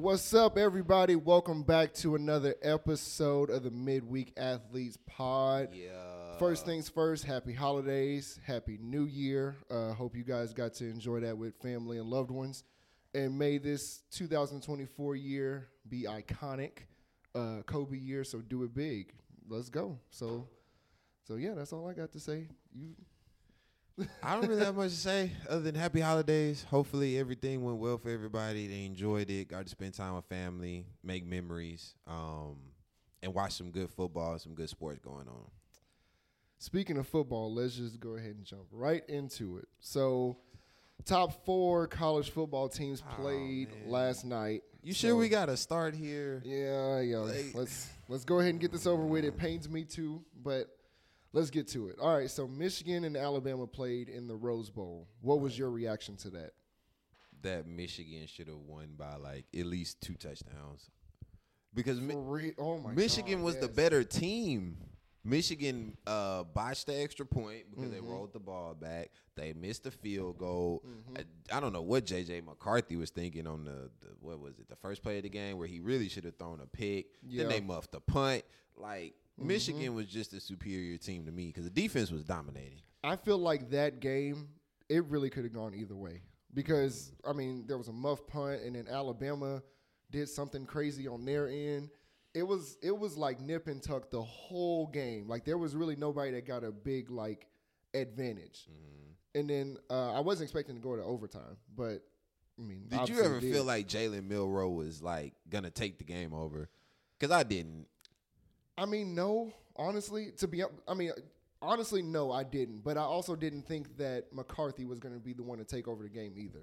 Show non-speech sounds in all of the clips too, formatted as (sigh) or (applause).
What's up, everybody? Welcome back to another episode of the Midweek Athletes Pod. Yeah. First things first, happy holidays, happy new year. Uh, hope you guys got to enjoy that with family and loved ones. And may this 2024 year be iconic. Uh, Kobe year, so do it big. Let's go. So, so yeah, that's all I got to say. You I don't really have much to say other than happy holidays. Hopefully everything went well for everybody. They enjoyed it. Got to spend time with family, make memories, um, and watch some good football, some good sports going on. Speaking of football, let's just go ahead and jump right into it. So, top four college football teams Oh, played man. last night. You So- sure we got to start here? Yeah, yeah. Like- let's let's go ahead and get this over with. It pains me too, but let's get to it. All right. So Michigan and Alabama played in the Rose Bowl. What was your reaction to that? That Michigan should have won by like at least two touchdowns because Mi- re- oh my Michigan God, was the better team. Michigan uh, botched the extra point because Mm-hmm. they rolled the ball back. They missed the field goal. Mm-hmm. I, I don't know what JJ McCarthy was thinking on the, the what was it the first play of the game where he really should have thrown a pick. Yeah. Then they muffed the punt. Like Mm-hmm. Michigan was just a superior team to me because the defense was dominating. I feel like that game, it really could have gone either way because I mean there was a muff punt and then Alabama did something crazy on their end. It was it was like nip and tuck the whole game. Like there was really nobody that got a big like advantage. Mm-hmm. And then uh, I wasn't expecting to go to overtime, but I mean, Did you ever did. feel like Jalen Milroe was like gonna take the game over? Because I didn't. I mean, no. Honestly, to be, I mean, honestly, no, I didn't. But I also didn't think that McCarthy was going to be the one to take over the game either.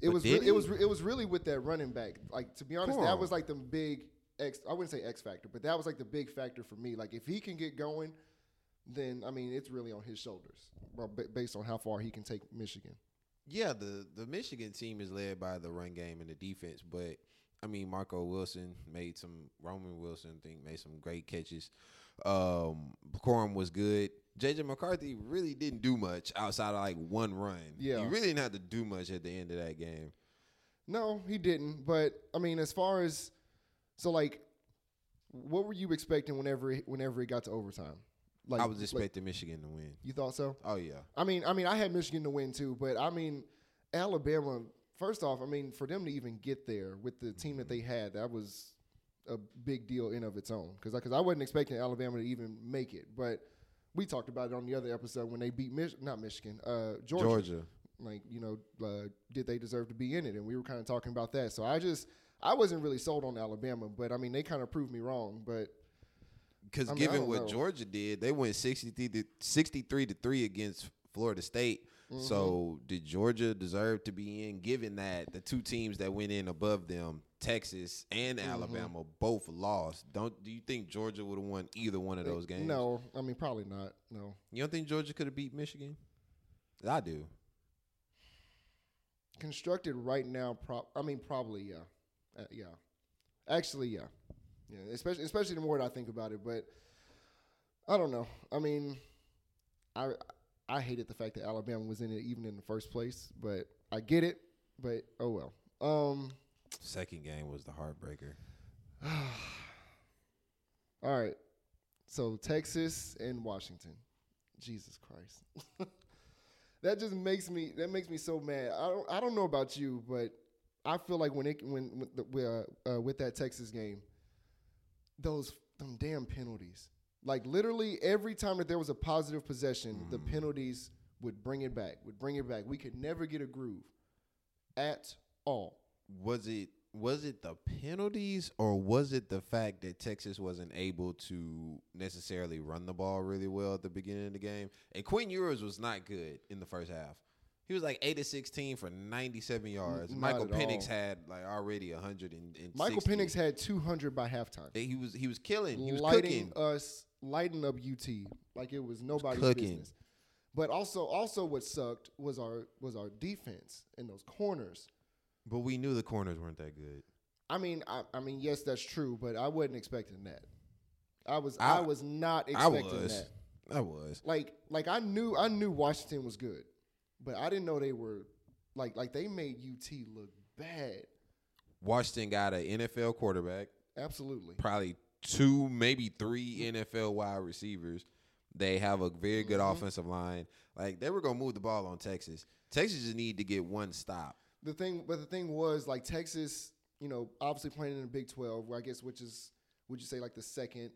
It But was, did re- it was, re- it was really with that running back. Like to be honest, Come that was like the big X. I wouldn't say X factor, but that was like the big factor for me. Like if he can get going, then I mean, it's really on his shoulders, well, based on how far he can take Michigan. Yeah, the the Michigan team is led by the run game and the defense, but I mean Marco Wilson made some Roman Wilson I think made some great catches. Um Corum was good. JJ McCarthy really didn't do much outside of like one run. Yeah. He really didn't have to do much at the end of that game. No, he didn't. But I mean, as far as so, like, what were you expecting whenever it- whenever it got to overtime? Like I was like, expecting Michigan to win. you thought so? Oh yeah. I mean, I mean, I had Michigan to win too, but I mean, Alabama. First off, I mean, for them to even get there with the team that they had, that was a big deal in of its own. Because because I wasn't expecting Alabama to even make it, but we talked about it on the other episode when they beat Mich- not Michigan, uh, Georgia. Georgia. Like you know, uh, did they deserve to be in it? And we were kind of talking about that. So I just I wasn't really sold on Alabama, but I mean, they kind of proved me wrong. But Because I mean, given what know. Georgia did, they went 63 to 63 to 3 against Florida State. Mm-hmm. So did Georgia deserve to be in given that the two teams that went in above them, Texas and Mm-hmm. Alabama, both lost? Don't do you think Georgia would have won either one of those games? no, I mean probably not. No, You don't think Georgia could have beat Michigan? I do. constructed right now. Pro- I mean probably yeah, uh, yeah. Actually, yeah, yeah. Especially especially the more that I think about it, but I don't know. I mean, I I hated the fact that Alabama was in it even in the first place, but I get it. But oh well. Um. Second game was the heartbreaker. (sighs) All right. So Texas and Washington. Jesus Christ. (laughs) that just makes me that makes me so mad. I don't I don't know about you, but I feel like when it when, when the, with, uh, uh, with that Texas game, those them damn penalties. Like literally every time that there was a positive possession, the mm. penalties would bring it back. Would bring it back. We could never get a groove at all. Was it was it the penalties or was it the fact that Texas wasn't able to necessarily run the ball really well at the beginning of the game? And Quinn Ewers was not good in the first half. He was like eight to sixteen for ninety seven yards. not Michael Penix all. had like already a hundred and Michael 60. Penix had 200 by halftime. He was he was killing. He was lighting cooking. us, lighting up UT like it was nobody's cooking. business. But also, also what sucked was our was our defense and those corners. But we knew the corners weren't that good. I mean, I, I mean, yes, that's true, but I wasn't expecting that. I was, I, I- was not expecting I expecting was. that. I was. Like, like I knew, I knew Washington was good, but I didn't know they were like, like they made UT look bad. Washington got an NFL quarterback, Absolutely. probably two, maybe three NFL wide receivers. They have a very good Mhm. offensive line. Like they were gonna move the ball on Texas. Texas just need to get one stop. The thing, but the thing was like Texas, you know, obviously playing in the Big Twelve, where I guess, which is would you say like the second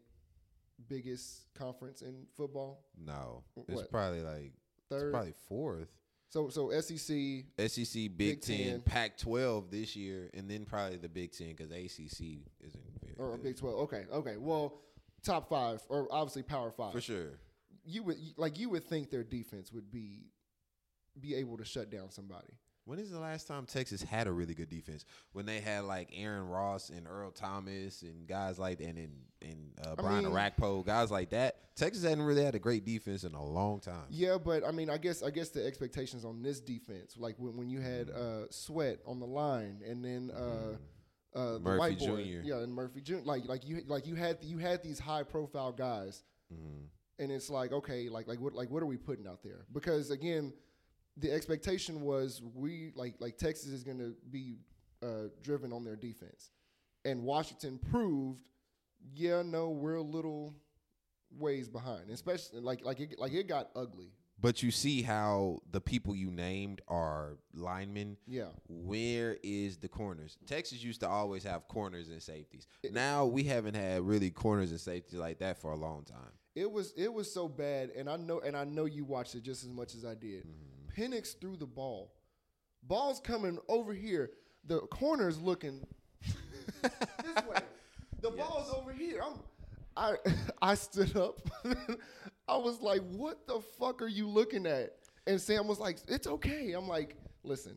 biggest conference in football? No, it's probably like it's Third. probably fourth. So so SEC. SEC, Big, Big Ten, Ten. Pac twelve this year, and then probably the Big Ten because ACC isn't Or. Big Twelve. Okay, okay. Well, top five or obviously Power Five. for sure. You would like you would think their defense would be be able to shut down somebody. When is the last time Texas had a really good defense? When they had like Aaron Ross and Earl Thomas and guys like and and, and uh, I Brian mean- Orakpo, guys like that. Texas hadn't really had a great defense in a long time. Yeah, but I mean, I guess I guess the expectations on this defense, like when, when you had uh, Sweat on the line, and then uh, uh, the Murphy white boy, Jr.. yeah, and Murphy Jr. Like like you like you had you had these high profile guys, Mhm. and it's like okay, like like what like what are we putting out there? Because again, the expectation was we like like Texas is going to be uh, driven on their defense, and Washington proved, yeah, no, we're a little ways behind, especially like like it like it got ugly. But you see how the people you named are linemen. Yeah. Where is the corners? Texas used to always have corners and safeties. Now we haven't had really corners and safeties like that for a long time. It was it was so bad, and I know and I know you watched it just as much as I did. Mm-hmm. Penix threw the ball. Ball's coming over here. The corner's looking (laughs) this way. The (laughs) ball's over here. I'm I (laughs) I stood up. I was like, "What the fuck are you looking at?" And Sam was like, "It's okay." I'm like, "Listen,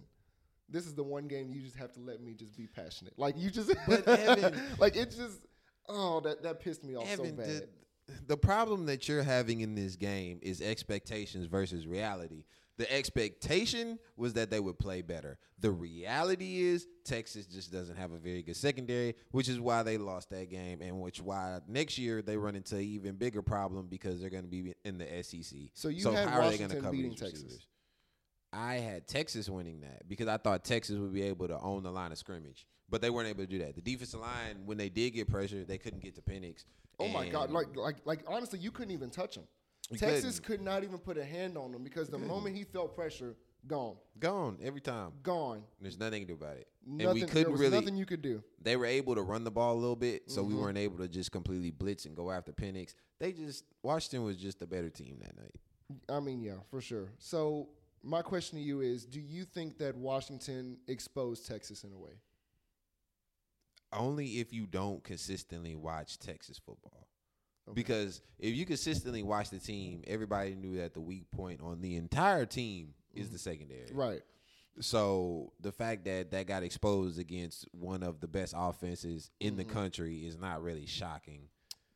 this is the one game you just have to let me just be passionate. Like you just, But (laughs) Evan- like it just, oh, that that pissed me off Evan, so bad." the, the problem that you're having in this game is expectations versus reality. The expectation was that they would play better. The reality is Texas just doesn't have a very good secondary, which is why they lost that game, and which why next year they run into an even bigger problem because they're going to be in the SEC. So you had how are they gonna cover beating Texas. receivers? I had Texas winning that because I thought Texas would be able to own the line of scrimmage, but they weren't able to do that. The defensive line, when they did get pressure, they couldn't get to Penix. Oh my god! Like like like honestly, you couldn't even touch him. You Texas couldn't. could not even put a hand on him because the moment he felt pressure, gone, gone every time. gone. There's nothing to do about it. Nothing, and we couldn't was really. nothing you could do. they were able to run the ball a little bit, so we Mhm. weren't able to just completely blitz and go after Penix. They just Washington was just a better team that night. I mean, yeah, for sure. So my question to you is: Do you think that Washington exposed Texas in a way? Only if you don't consistently watch Texas football. Okay. Because if you consistently watch the team, everybody knew that the weak point on the entire team is the secondary. Right. So the fact that that got exposed against one of the best offenses in the Mhm. country is not really shocking.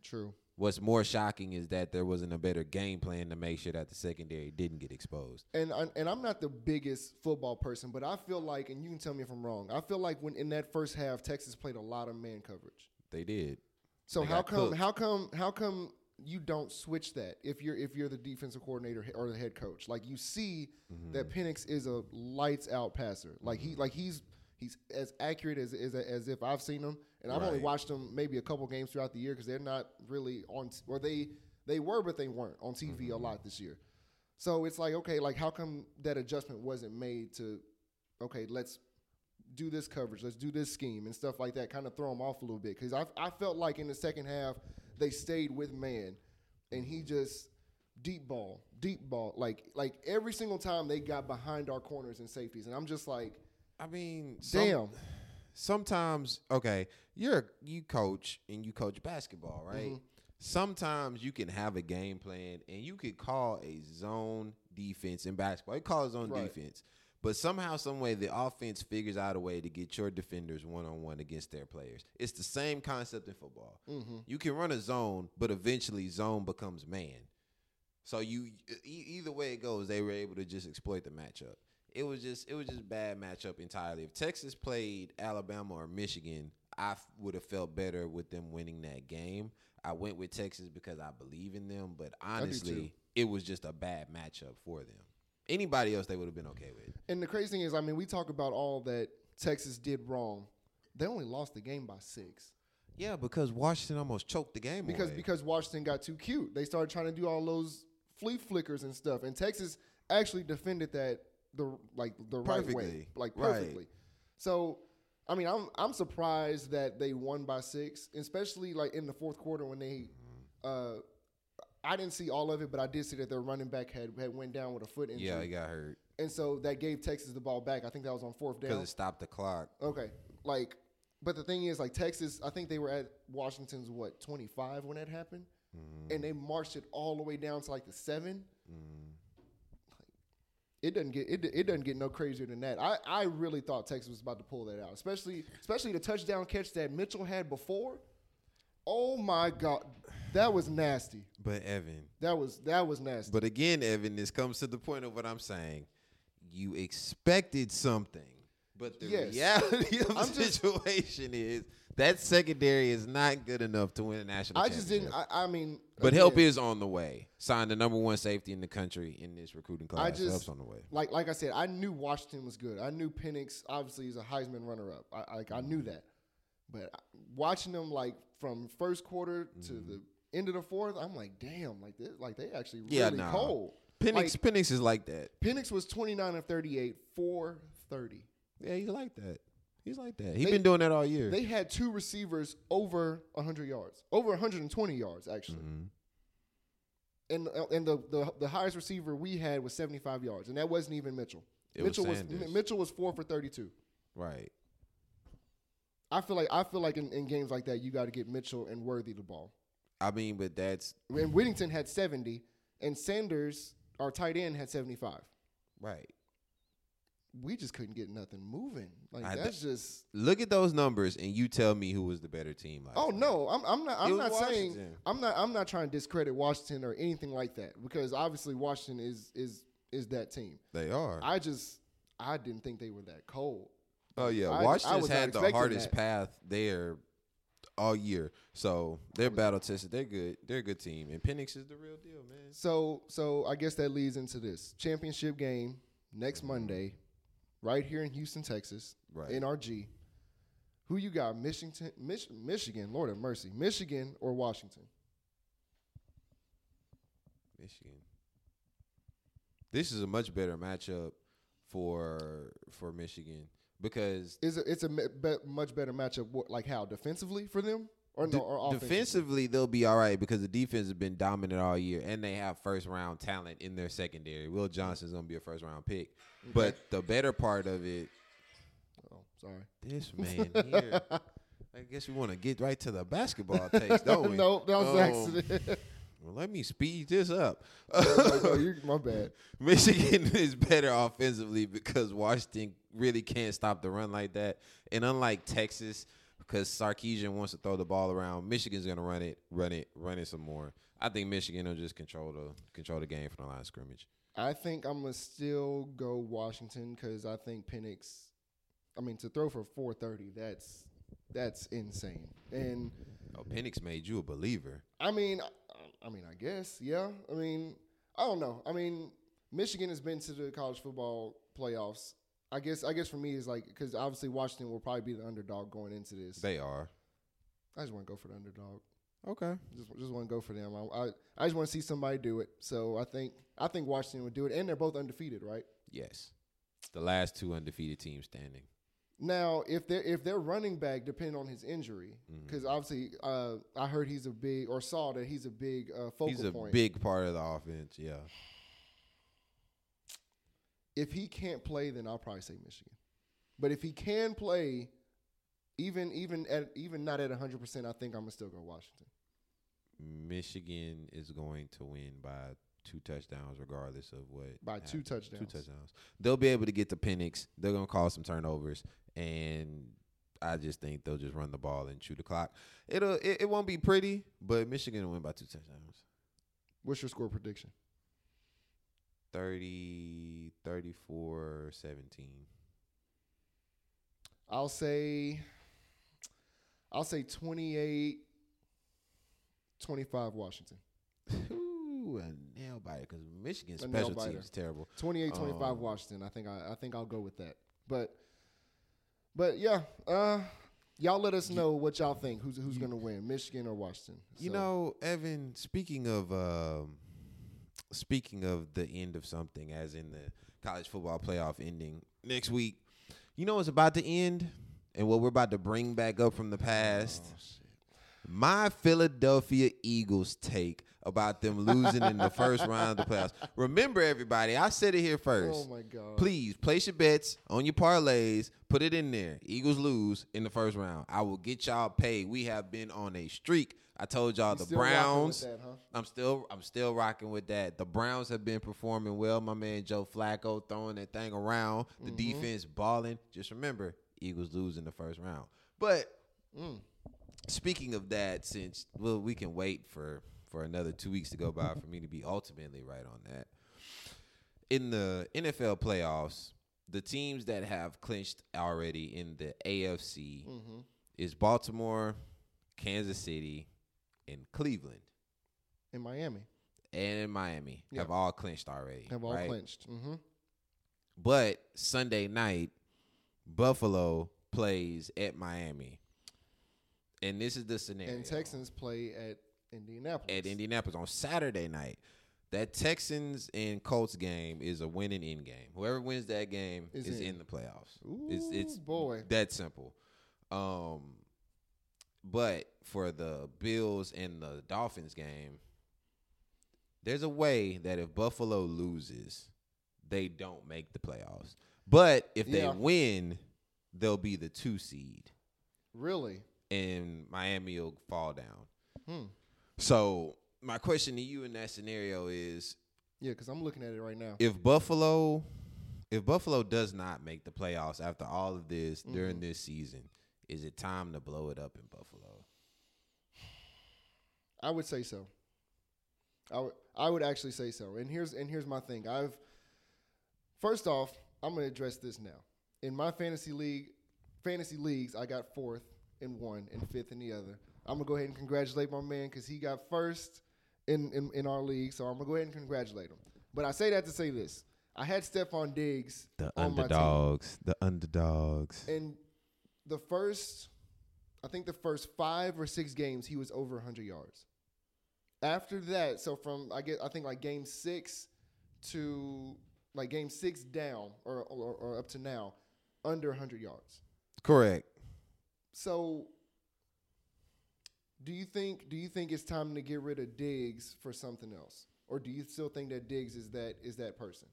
True. What's more shocking is that there wasn't a better game plan to make sure that the secondary didn't get exposed. And I, and I'm not the biggest football person, but I feel like, and you can tell me if I'm wrong. I feel like when in that first half, Texas played a lot of man coverage. They did. So how come cooked. how come how come you don't switch that if you're if you're the defensive coordinator or the head coach? Like you see Mm-hmm. that Penix is a lights out passer. Like he like he's he's as accurate as as, as if I've seen him, and I've only watched him maybe a couple games throughout the year because they're not really on or they they were but they weren't on TV Mm-hmm. a lot this year. So it's like okay, like how come that adjustment wasn't made to okay, let's do this coverage, let's do this scheme and stuff like that, kind of throw him off a little bit. Because I, I felt like in the second half, they stayed with man and he just deep ball, deep ball. Like like every single time they got behind our corners and safeties. And I'm just like, I mean, some- damn. sometimes okay, you're you coach and you coach basketball, right? Mhm. Sometimes you can have a game plan and you could call a zone defense in basketball. You call a zone Right. defense. But somehow, some way, the offense figures out a way to get your defenders one on one against their players. It's the same concept in football. Mhm. You can run a zone, but eventually, zone becomes man. So you e- either way it goes, they were able to just exploit the matchup. It was just it was just bad matchup entirely. If Texas played Alabama or Michigan, I would have felt better with them winning that game. I went with Texas because I believe in them, but honestly, it was just a bad matchup for them. Anybody else they would have been okay with. And the crazy thing is, I mean, we talk about all that Texas did wrong, they only lost the game by six Yeah, because Washington almost choked the game because away. because Washington got too cute. They started trying to do all those flea flickers and stuff, and Texas actually defended that the like the right way, Perfectly. like Right. perfectly. So, I mean, I'm I'm surprised that they won by six, especially like in the fourth quarter when they. Uh, I didn't see all of it, but I did see that their running back had had went down with a foot injury, yeah, he got hurt and so that gave Texas the ball back. I think that was on fourth down. because it stopped the clock. Okay, like, but the thing is, like Texas, I think they were at Washington's what twenty five when that happened, Mm-hmm. and they marched it all the way down to like the seven. Mm-hmm. It doesn't get it, it doesn't get no crazier than that. I, I really thought Texas was about to pull that out, especially especially the touchdown catch that Mitchell had before. Oh my God, that was nasty. But Evan, That was that was nasty. but again, Evan, this comes to the point of what I'm saying. You expected something, but the Yes. reality of I'm the just- situation is that secondary is not good enough to win a national. I just didn't. I, I mean, But help is on the way. Signed the number one safety in the country in this recruiting class. I just Help's on the way. like like I said, I knew Washington was good. I knew Penix obviously is a Heisman runner up. I like I knew that, but watching them like from first quarter to Mm-hmm. the end of the fourth, I'm like, damn, like this, like they actually Yeah, really nah. cold. Penix, Like, Penix is like that. Penix was 29 of 38, 430. Yeah, he's like that. He's like that. He's been doing that all year. They had two receivers over 100 yards, over 120 yards actually, Mhm. and uh, and the, the the highest receiver we had was 75 yards, and that wasn't even Mitchell. It Mitchell was, Sanders. Mitchell was four for 32. Right. I feel like I feel like in, in games like that, you got to get Mitchell and Worthy the ball. I mean, but that's And Whittington had 70, and Sanders, our tight end, had 75. right. We just couldn't get nothing moving. Like I- that's just. Look at those numbers, and you tell me who was the better team. Last Oh night. no, I'm, I'm not. I'm was not saying. I'm not. I'm not trying to discredit Washington or anything like that because obviously Washington is is is that team. they are. I just I didn't think they were that cold. Oh yeah, I- I Washington's was had the hardest that. path there all year, so they're battle tested. They're good. They're a good team, and Penix is the real deal, man. So so I guess that leads into this championship game next Monday, right here in Houston, Texas, Right. NRG. Who you got? Michigan, Mich- Michigan. Lord have mercy, Michigan or Washington? Michigan. This is a much better matchup for for Michigan because Is it, it's a be- much better matchup. Like how defensively for them or no? Or offensively? defensively they'll be all right because the defense has been dominant all year and they have first round talent in their secondary. Will Johnson's gonna be a first round pick, but the better part of it, Oh, sorry. this (laughs) man here. I guess we want to get right to the basketball (laughs) takes, don't we? no, that was Um, an accident. (laughs) Well, let me speed this up. No, no, you- my bad. Michigan is better offensively because Washington really can't stop the run like that. And unlike Texas, because Sarkisian wants to throw the ball around, Michigan's gonna run it, run it, run it some more. I think Michigan will just control the control the game from the line of scrimmage. I think I'm gonna still go Washington because I think Penix. I mean, to throw for 430, that's that's insane. And Oh, Penix made you a believer. I mean, I, I mean, I guess, yeah. I mean, I don't know. I mean, Michigan has been to the college football playoffs. I guess, I guess for me is like because obviously Washington will probably be the underdog going into this. They are I just want to go for the underdog. okay. Just, just want to go for them. I, I, I just want to see somebody do it. So I think, I think Washington would do it, and they're both undefeated, right? Yes, the last two undefeated teams standing. Now, if they're if their running back depend on his injury, Mm-hmm. because obviously uh, I heard he's a big or saw that he's a big uh, focal He's a point. big part of the offense. Yeah. If he can't play, then I'll probably say Michigan. But if he can play, even even at even not at hundred percent, I think I'm gonna still go Washington. Michigan is going to win by two touchdowns, regardless of what. By two happens. touchdowns. Two touchdowns. They'll be able to get to Penix. They're going to cause some turnovers, and I just think they'll just run the ball and chew the clock. It'll it, it won't be pretty, but Michigan will win by two touchdowns. What's your score prediction? 30, 34, 17. I'll say I'll say 28 25 Washington. Ooh, a nail biter because Michigan's A special biter. team is terrible. 28 25 Um, Washington. I think I I think I'll go with that. But but yeah, uh Y'all let us know what y'all think. Who's who's going to win, Michigan or Washington? You So, know, Evan. Speaking of um, speaking of the end of something, as in the college football playoff ending next week. You know what's about to end, and what we're about to bring back up from the past. Oh. My Philadelphia Eagles take about them losing in the first round of the playoffs. Remember, everybody, I said it here first. Oh my god. Please place your bets on your parlays. Put it in there. Eagles lose in the first round. I will get y'all paid. We have been on a streak. I told y'all You the Browns. that, huh? I'm still I'm still rocking with that. The Browns have been performing well. My man Joe Flacco throwing that thing around. The Mm-hmm. defense balling. Just remember, Eagles lose in the first round. But Mm. speaking of that, since well, we can wait for for another two weeks to go by for me to be ultimately right on that. In the NFL playoffs, the teams that have clinched already in the AFC Mhm. is Baltimore, Kansas City, and Cleveland, In Miami, and in Miami Yeah. have all clinched already. have all right? clinched. Mm-hmm. But Sunday night, Buffalo plays at Miami. And this is the scenario. And Texans play at Indianapolis. at Indianapolis on Saturday night. That Texans and Colts game is a win and in game. Whoever wins that game Is is, in. in. the playoffs. it's Ooh, it's boy. that simple. Um, but for the Bills and the Dolphins game, there's a way that if Buffalo loses, they don't make the playoffs. But if they Yeah. win, they'll be the two seed, Really? and Miami will fall down. Hmm. So my question to you in that scenario is Yeah, because I'm looking at it right now. if Buffalo if Buffalo does not make the playoffs after all of this Mm-hmm. during this season, is it time to blow it up in Buffalo? I would say so. I would I would actually say so. And here's and here's my thing. I've first off, I'm gonna address this now. In my fantasy league, fantasy leagues, I got fourth in one and fifth in the other. I'm gonna go ahead and congratulate my man because he got first in, in in our league. So I'm gonna go ahead and congratulate him. But I say that to say this: I had Stefon Diggs The on my team. underdogs. The underdogs. and the first, I think the first five or six games, he was over 100 yards. After that, so from I get I think like game six to like game six down or or, or up to now, under 100 yards. Correct. So, do you think do you think it's time to get rid of Diggs for something else, or do you still think that Diggs is that is that person?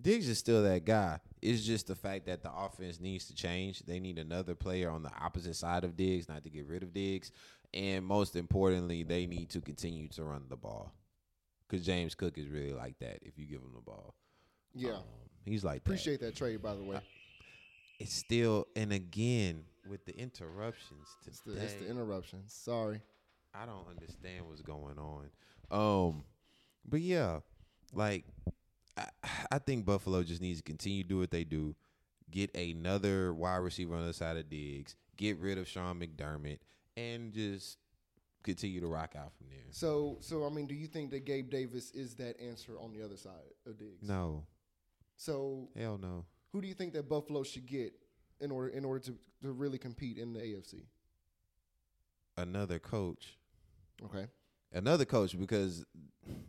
Diggs is still that guy. It's just the fact that the offense needs to change. They need another player on the opposite side of Diggs, not to get rid of Diggs. And most importantly, they need to continue to run the ball. Because James Cook is really like that if you give him the ball. Yeah, Um, he's like appreciate that trade by the way. It's still, and again, with the interruptions It's today, the, it's the interruptions. Sorry. I don't understand what's going on. Um, but yeah, like I, I think Buffalo just needs to continue to do what they do. Get another wide receiver on the side of Diggs. Get rid of Sean McDermott, and just continue to rock out from there. So, so I mean, do you think that Gabe Davis is that answer on the other side of Diggs? No, So, hell no. who do you think that Buffalo should get in order in order to, to really compete in the AFC? Another coach. Okay. another coach because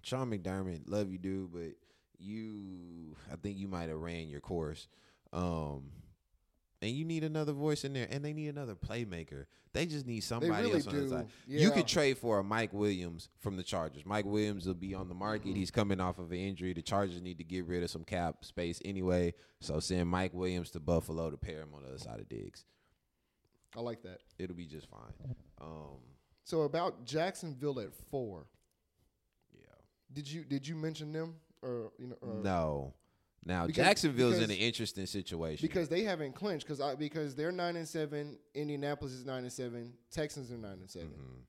Sean McDermott, love you, dude, but you, I think you might have ran your course. Um, and you need another voice in there, and they need another playmaker. They just need somebody really else on the do. side. Yeah. You could trade for a Mike Williams from the Chargers. Mike Williams will be on the market. Mm-hmm. He's coming off of an injury. The Chargers need to get rid of some cap space anyway. So send Mike Williams to Buffalo to pair him on the other side of Diggs. I like that. It'll be just fine. Um, So about Jacksonville at four. yeah. Did you did you mention them or you know? Or, No. Now Because- Jacksonville's in an interesting situation Because they haven't clinched because because they're nine and seven. Indianapolis is nine and seven. Texans are nine and 7 Mm-hmm.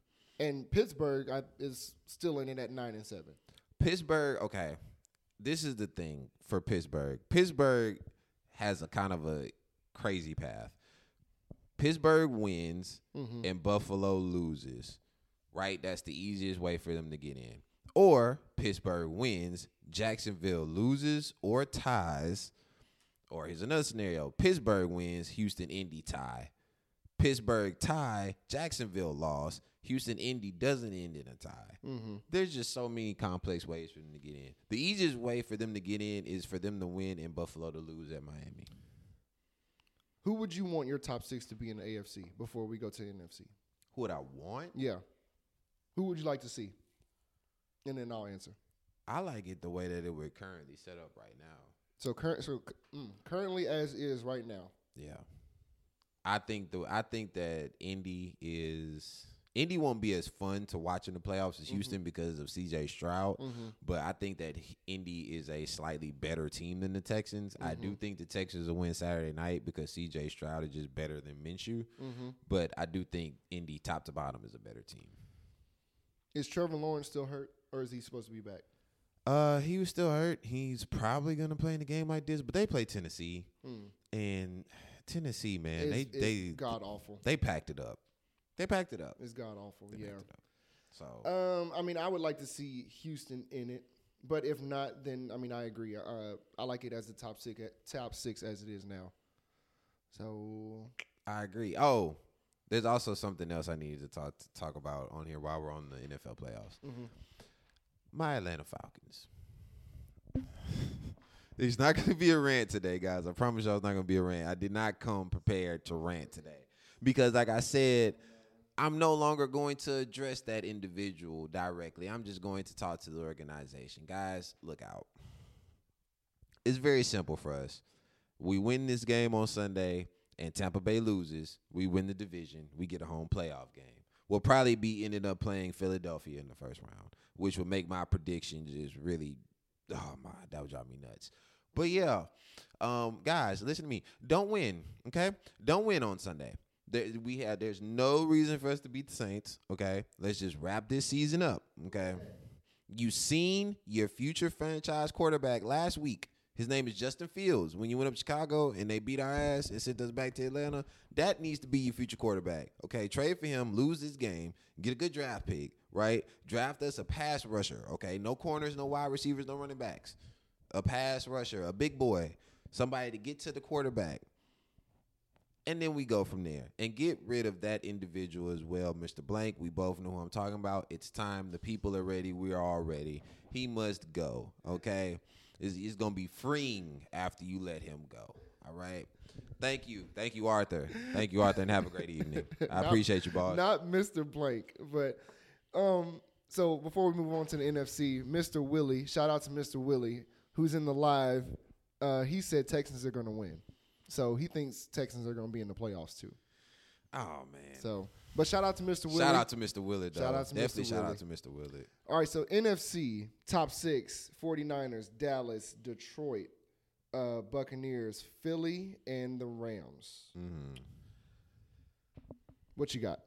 and Pittsburgh I, is still in it at nine and seven. Pittsburgh. Okay, this is the thing for Pittsburgh. Pittsburgh has a kind of a crazy path. Pittsburgh wins Mm-hmm. and Buffalo loses. Right, that's the easiest way for them to get in. Or Pittsburgh wins, Jacksonville loses or ties. Or here's another scenario: Pittsburgh wins, Houston, Indy tie. Pittsburgh tie, Jacksonville loss, Houston Indy doesn't end in a tie. Mm-hmm. There's just so many complex ways for them to get in. The easiest way for them to get in is for them to win and Buffalo to lose at Miami. Who would you want your top six to be in the AFC before we go to the NFC? Who would I want? Yeah. Who would you like to see? And then I'll answer. I like it the way that it would currently set up right now. So current, so mm, currently as is right now. Yeah. I think the I think that Indy is Indy won't be as fun to watch in the playoffs as Houston because of CJ Stroud. Mm-hmm. But I think that Indy is a slightly better team than the Texans. I do think the Texans will win Saturday night because CJ Stroud is just better than Minshew. Mm-hmm. But I do think Indy, top to bottom, is a better team. Is Trevor Lawrence still hurt, or is he supposed to be back? Uh, he was still hurt. He's probably gonna play in a game like this, but they play Tennessee, Mm. and Tennessee, man, It's, they it's they god awful. they packed it up. They packed it up. It's god awful. They Yeah. packed it up. So Um, I mean, I would like to see Houston in it, but if not, then I mean, I agree. Uh, I like it as the top six, top six as it is now. So I agree. Oh, there's also something else I needed to talk to talk about on here while we're on the NFL playoffs. mhm. My Atlanta Falcons. (laughs) There's not going to be a rant today, guys. I promise y'all it's not going to be a rant. I did not come prepared to rant today because, like I said, I'm no longer going to address that individual directly. I'm just going to talk to the organization. Guys, look out. It's very simple for us. We win this game on Sunday and Tampa Bay loses. We win the division. We get a home playoff game. We'll probably be ended up playing Philadelphia in the first round, which would make my prediction just really, oh my, that would drive me nuts. But yeah, um, guys, listen to me. Don't win, okay? Don't win on Sunday. There, we have. There's no reason for us to beat the Saints. Okay, let's just wrap this season up. Okay, you seen your future franchise quarterback last week. His name is Justin Fields. When you went up to Chicago and they beat our ass and sent us back to Atlanta, that needs to be your future quarterback. Okay, trade for him, lose this game, get a good draft pick, right? Draft us a pass rusher. Okay, no corners, no wide receivers, no running backs. A pass rusher, a big boy, somebody to get to the quarterback. And then we go from there and get rid of that individual as well, Mr. Blank. We both know who I'm talking about. It's time. The people are ready. We are all ready. He must go. Okay, it's, it's gonna be freeing after you let him go. All right. Thank you, thank you, Arthur. Thank you, Arthur, and have a great evening. I (laughs) Not- appreciate you, boss. Not Mr. Blank, but um. So before we move on to the NFC, Mr. Willie, shout out to Mr. Willie, who's in the live. Uh, he said Texans are going to win, so he thinks Texans are going to be in the playoffs too. oh man. So, but shout out to Mr. Willie. Shout out to Mr. Willard. Though. Shout out to Mr. Definitely shout Willard. out to Mr. Willard. All right, so NFC top six: 49ers, Dallas, Detroit, uh, Buccaneers, Philly, and the Rams. Mm-hmm. What you got?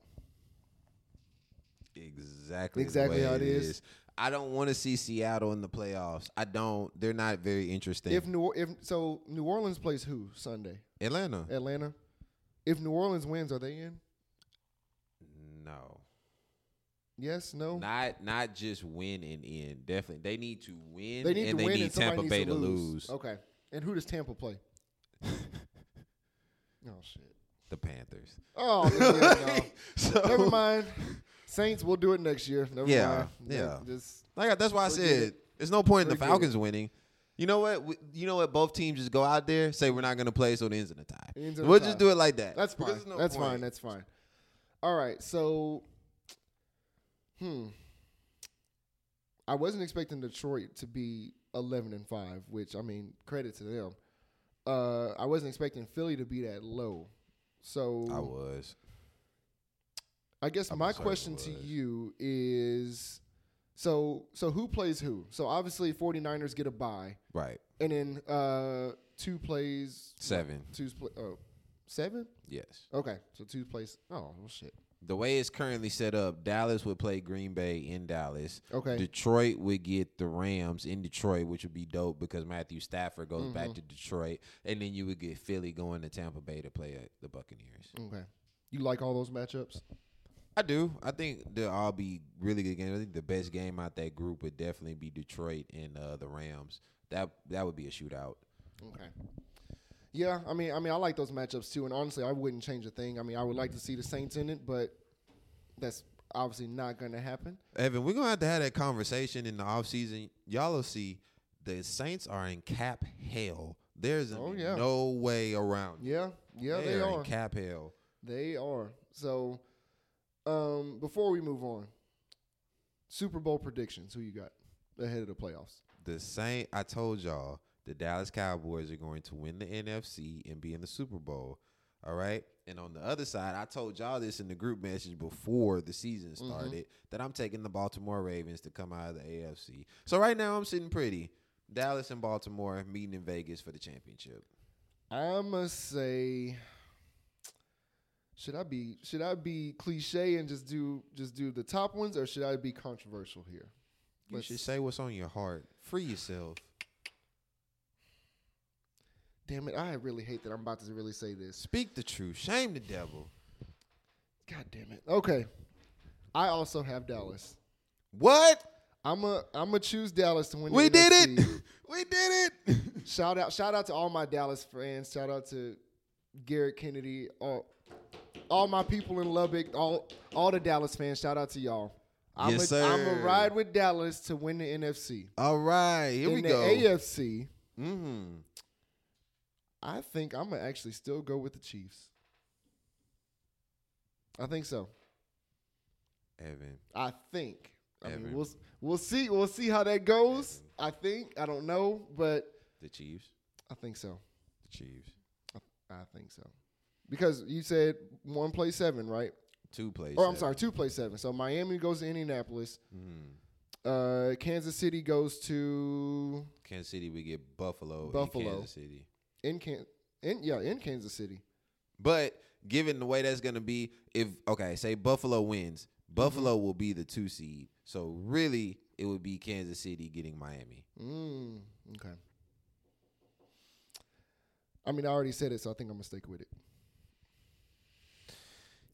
Exactly. Exactly how it is. I don't want to see Seattle in the playoffs. I don't. They're not very interesting. If New if so, New Orleans plays who Sunday? Atlanta, Atlanta. If New Orleans wins, are they in? no, Yes, no. not not just win and end. Definitely, they need to win. they need and to they win, need and Tampa Bay to to lose. lose. Okay. And who does Tampa play? (laughs) oh shit. The Panthers. Oh yeah, no. (laughs) So never mind. (laughs) Saints, we'll do it next year. Never Yeah, mind. yeah. Just Like that's why I said it. there's no point in the Forget Falcons winning. You know what? We, you know what? Both teams just go out there, say we're not going to play, so it ends in a tie. Ends in we'll tie. just do it like that. That's fine. no that's point. fine. That's fine. All right. So, hmm. I wasn't expecting Detroit to be 11 and 5, which, I mean, credit to them. Uh, I wasn't expecting Philly to be that low. So, I was. I guess I my question to you is so so who plays who? So obviously 49ers get a bye Right. and then uh two plays Seven. two's play, oh, seven? Yes. Okay. So two plays. Oh, well shit. The way it's currently set up, Dallas would play Green Bay in Dallas. Okay. Detroit would get the Rams in Detroit, which would be dope because Matthew Stafford goes Mm-hmm. back to Detroit, and then you would get Philly going to Tampa Bay to play uh, the Buccaneers. Okay. You like all those matchups? I do. I think they'll all be really good games. I think the best game out that group would definitely be Detroit and uh, the Rams. That that would be a shootout. Okay. Yeah, I mean, I mean, I like those matchups too, and honestly, I wouldn't change a thing. I mean, I would like to see the Saints in it, but that's obviously not going to happen. Evan, we're gonna have to have that conversation in the offseason. Y'all will see the Saints are in cap hell. There's Oh, yeah. no way around. Yeah, yeah, they, they are. in cap hell. They are. So, um, before we move on, Super Bowl predictions. Who you got ahead of the playoffs? The Saint, I told y'all, the Dallas Cowboys are going to win the NFC and be in the Super Bowl. All right. And on the other side, I told y'all this in the group message before the season Mm-hmm. started that I'm taking the Baltimore Ravens to come out of the AFC. So right now I'm sitting pretty. Dallas and Baltimore meeting in Vegas for the championship. I must say. Should I be should I be cliche and just do just do the top ones, or should I be controversial here? You Let's- should say what's on your heart. Free yourself. Damn it! I really hate that I'm about to really say this. Speak the truth. Shame the devil. God damn it. Okay, I also have Dallas. What? I'm a I'm gonna choose Dallas to win. We did it. (laughs) we did it. Shout out, shout out to all my Dallas fans. Shout out to Garrett Kennedy, all, all my people in Lubbock, all all the Dallas fans. Shout out to y'all. I'm Yes, a, I'm sir. a ride with Dallas to win the NFC. All right. Here in we the go. AFC, mm-hmm. I think I'm gonna actually still go with the Chiefs. I think so. Evan. I think. I mean, Evan. we'll we'll see. We'll see how that goes. I think. I don't know, but The Chiefs. I think so. The Chiefs. I think so. Because you said one play seven, right? Two plays. Or I'm sorry, two play seven. So Miami goes to Indianapolis. Mm. Uh, Kansas City goes to Kansas City, we get Buffalo, Buffalo. and Kansas City. in Can in yeah in Kansas City. But given the way that's gonna be, if okay, say Buffalo wins, Buffalo Mm-hmm. will be the two seed. So really, it would be Kansas City getting Miami. Mm, okay. I mean, I already said it, so I think I'm gonna stick with it.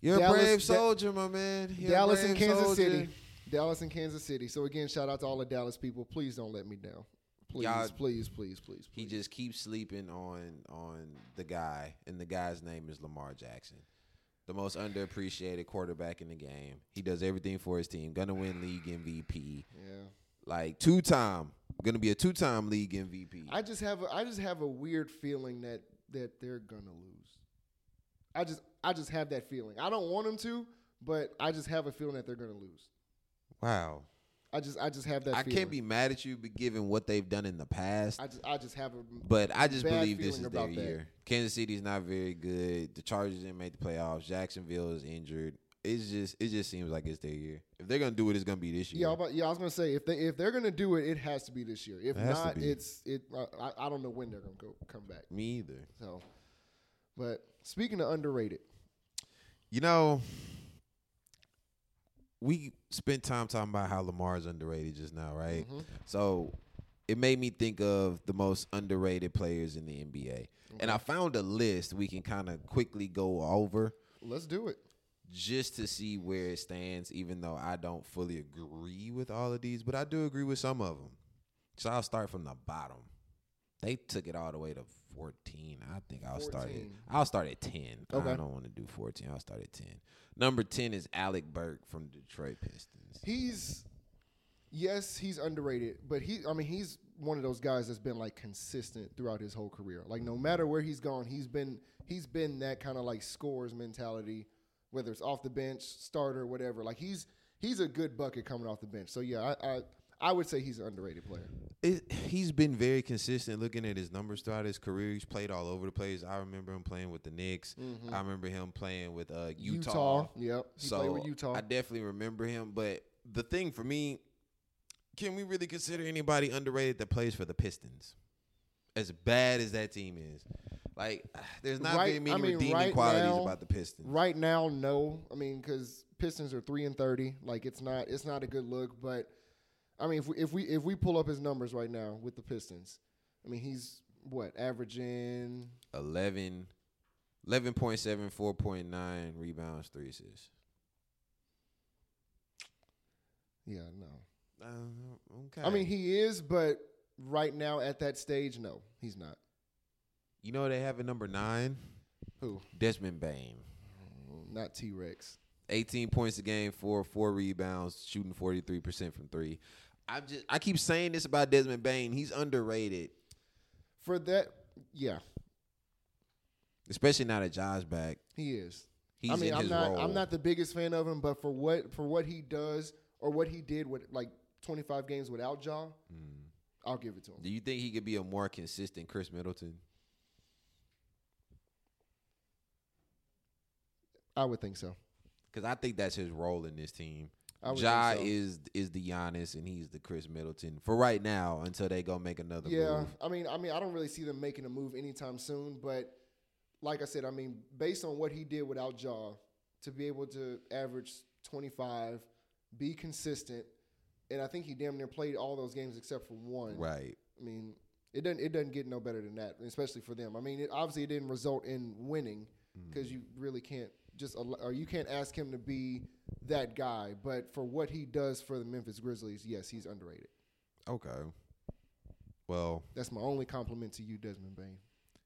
You're Dallas- a brave Da- soldier, my man. You're Dallas and Kansas soldier. City. Dallas and Kansas City. So again, shout out to all the Dallas people. Please don't let me down. Please, Y'all- please, please, please, He just keeps sleeping on on the guy, and the guy's name is Lamar Jackson, the most underappreciated quarterback in the game. He does everything for his team. Gonna win league MVP, yeah. like two time. Gonna be a two time league MVP. I just have a, I just have a weird feeling that that they're gonna lose. I just I just have that feeling. I don't want them to, but I just have a feeling that they're gonna lose. wow. I just I just have that. I feeling. can't be mad at you, but given what they've done in the past. I just I just have a. but I just bad believe this feeling is their about that. year. Kansas City's not very good. The Chargers didn't make the playoffs. Jacksonville is injured. It's just it just seems like it's their year. If they're gonna do it, it's gonna be this year. Yeah, but yeah, I was gonna say if they if they're gonna do it, it has to be this year. If It has to not, be. it's it. I, I- I don't know when they're gonna go come back. Me either. So, but speaking of underrated, You know, we spent time talking about how Lamar's underrated just now, right? Mhm. So it made me think of the most underrated players in the NBA. And I found a list we can kind of quickly go over let's do it. just to see where it stands, even though I don't fully agree with all of these, but I do agree with some of them. So I'll start from the bottom. They took it all the way to 14. I think I'll start at I'll start at 10. Okay. I don't want to do 14. I'll start at 10. Number 10 is Alec Burks from Detroit Pistons. He's yes, he's underrated, but he I mean he's one of those guys that's been like consistent throughout his whole career. Like no matter where he's gone, he's been he's been that kind of like scores mentality, whether it's off the bench, starter, whatever. Like he's he's a good bucket coming off the bench. So yeah, I I, I would say he's an underrated player. It, he's been very consistent looking at his numbers throughout his career. He's played all over the place. I remember him playing with the Knicks. I remember him playing with uh, Utah. Yep. He so played with Utah. I definitely remember him. But the thing for me, can we really consider anybody underrated that plays for the Pistons? As bad as that team is, like (sighs) there's not Right- very many I mean, redeeming right qualities now- about the Pistons. Right now, no. I mean, because Pistons are three and thirty. Like it's not it's not a good look. But I mean, if we if we if we pull up his numbers right now with the Pistons, I mean he's what averaging 11, 11.7, 4.9 rebounds, three assists. yeah no. Uh, okay. I mean he is, but right now at that stage, no, he's not. You know they have a number nine? Who? Desmond Bane. Not T Rex. 18 points a game, four four rebounds, shooting 43% from three. I just I keep saying this about Desmond Bane. He's underrated, For that, yeah, especially now that Ja's back. he is. He's I mean, I'm not. role. I'm not the biggest fan of him, but for what for what he does or what he did with like 25 games without Ja, Mm. I'll give it to him. Do you think he could be a more consistent Khris Middleton? I would think so. Because I think that's his role in this team. I would Ja so. is is the Giannis and he's the Khris Middleton for right now until they go make another move. Yeah, move. I mean, I mean, I don't really see them making a move anytime soon. But like I said, I mean, based on what he did without Ja, to be able to average 25, be consistent, and I think he damn near played all those games except for one. Right. I mean, it doesn't it doesn't get no better than that, especially for them. I mean, it, obviously it didn't result in winning mm-hmm. because you really can't just or you can't ask him to be that guy. But for what he does for the Memphis Grizzlies, yes, he's underrated. Okay. Well, That's my only compliment to you, Desmond Bane.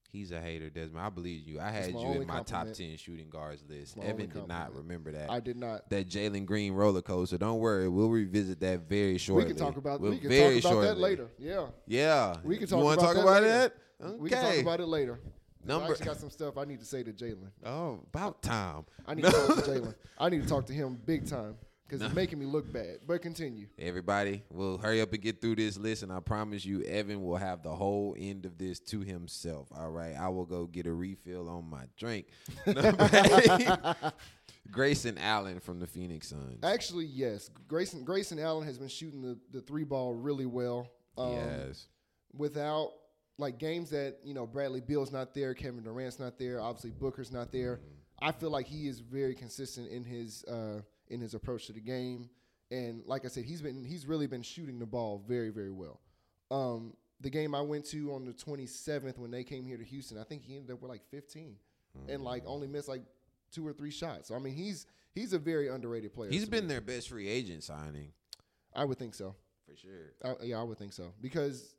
he's a hater, Desmond. I believe you. I had you in my top ten shooting guards list. Evan did not remember that. I did not. that Jalen Green roller coaster. Don't worry, we'll revisit that very shortly. We can talk about We'll we can very talk about that shortly. later. Yeah, Yeah, we can You talk wanna about talk that about later. that? Okay. we can talk about it later. I Number- actually got some stuff I need to say to Jalen. Oh, about time. I need (laughs) to talk to Jalen. I need to talk to him big time because it's making me look bad. But continue. Everybody, we'll hurry up and get through this list, and I promise you, Evan will have the whole end of this to himself. All right, I will go get a refill on my drink. (laughs) (laughs) Grayson Allen from the Phoenix Suns. Actually, yes. Grayson Grayson Allen has been shooting the, the three ball really well. Um, yes, Without like games that you know Bradley Beal's not there, Kevin Durant's not there, obviously Booker's not there. Mm-hmm. I feel like he is very consistent in his uh, in his approach to the game, and like I said, he's been he's really been shooting the ball very very well. Um, the game I went to on the 27th when they came here to Houston, I think he ended up with like 15, and like Mm-hmm. only missed like two or three shots. So I mean, he's he's a very underrated player. He's been me. their best free agent signing I would think so. for sure. I, yeah, I would think so because,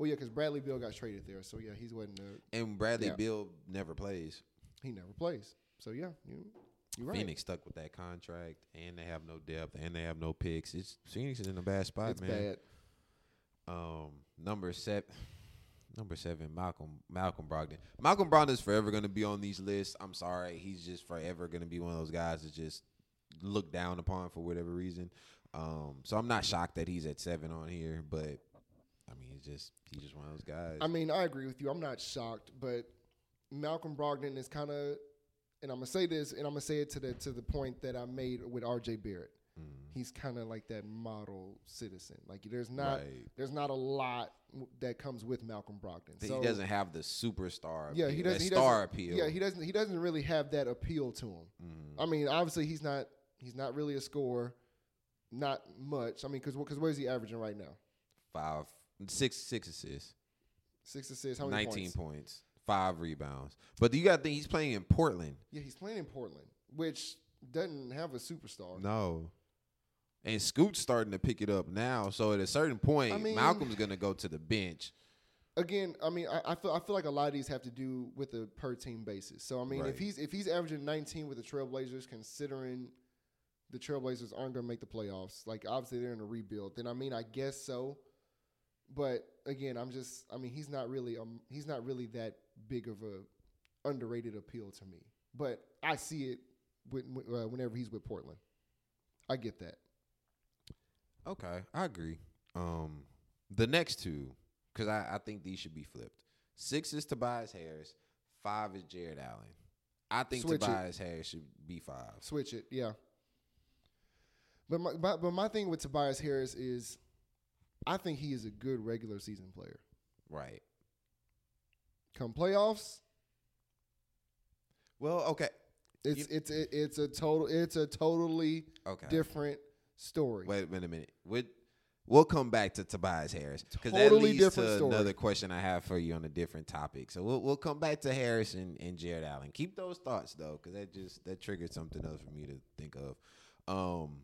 well, yeah, because Bradley Beal got traded there, so yeah, he's wasn't. Uh, And Bradley Yeah. Beal never plays. he never plays. So yeah, you you're right. Phoenix stuck with that contract, and they have no depth, and they have no picks. It's Phoenix is in a bad spot, it's man. bad. Um, number seven, number seven, Malcolm Malcolm Brogdon. Malcolm Brogdon is forever going to be on these lists. I'm sorry, he's just forever going to be one of those guys that just looked down upon for whatever reason. Um, so I'm not shocked that he's at seven on here, but I mean, he's just he's just one of those guys. I mean, I agree with you. I'm not shocked, but Malcolm Brogdon is kind of, and I'm gonna say this, and I'm gonna say it to the to the point that I made with R.J. Barrett. Mm, He's kind of like that model citizen. Like there's not Right. there's not a lot that comes with Malcolm Brogdon. So he doesn't have the superstar. yeah, appeal, he doesn't. He star doesn't, appeal. Yeah, he doesn't. He doesn't really have that appeal to him. Mm. I mean, obviously he's not he's not really a scorer, not much. I mean, because because what is he averaging right now? five, six, six assists. Six assists. How many 19 points? points, five rebounds. But do you got to think he's playing in Portland. Yeah, he's playing in Portland, which doesn't have a superstar. No. And Scoot's starting to pick it up now. So at a certain point, I mean- Malcolm's going to go to the bench. Again, I mean, I, I feel I feel like a lot of these have to do with a per team basis. So I mean, Right. if he's if he's averaging 19 with the Trailblazers, considering the Trailblazers aren't going to make the playoffs, like obviously they're in a rebuild, then I mean, I guess so. But again, I'm just I mean, he's not really um he's not really that big of a underrated appeal to me. But I see it with, uh, whenever he's with Portland. I get that. Okay, I agree. Um, the next two, because I, I think these should be flipped. Six is Tobias Harris. Five is Jarrett Allen. I think Switch it. Tobias Harris should be five. Switch it, yeah. But my, my but my thing with Tobias Harris is, I think he is a good regular season player. Right. Come playoffs, Well, okay. it's You- it's it, it's a total it's a totally Okay. different story. Wait, wait a minute. we we'll come back to Tobias Harris because Totally that leads different to story. another question I have for you on a different topic. So we'll we'll come back to Harris and, and Jarrett Allen. Keep those thoughts though, because that just that triggered something else for me to think of. Um,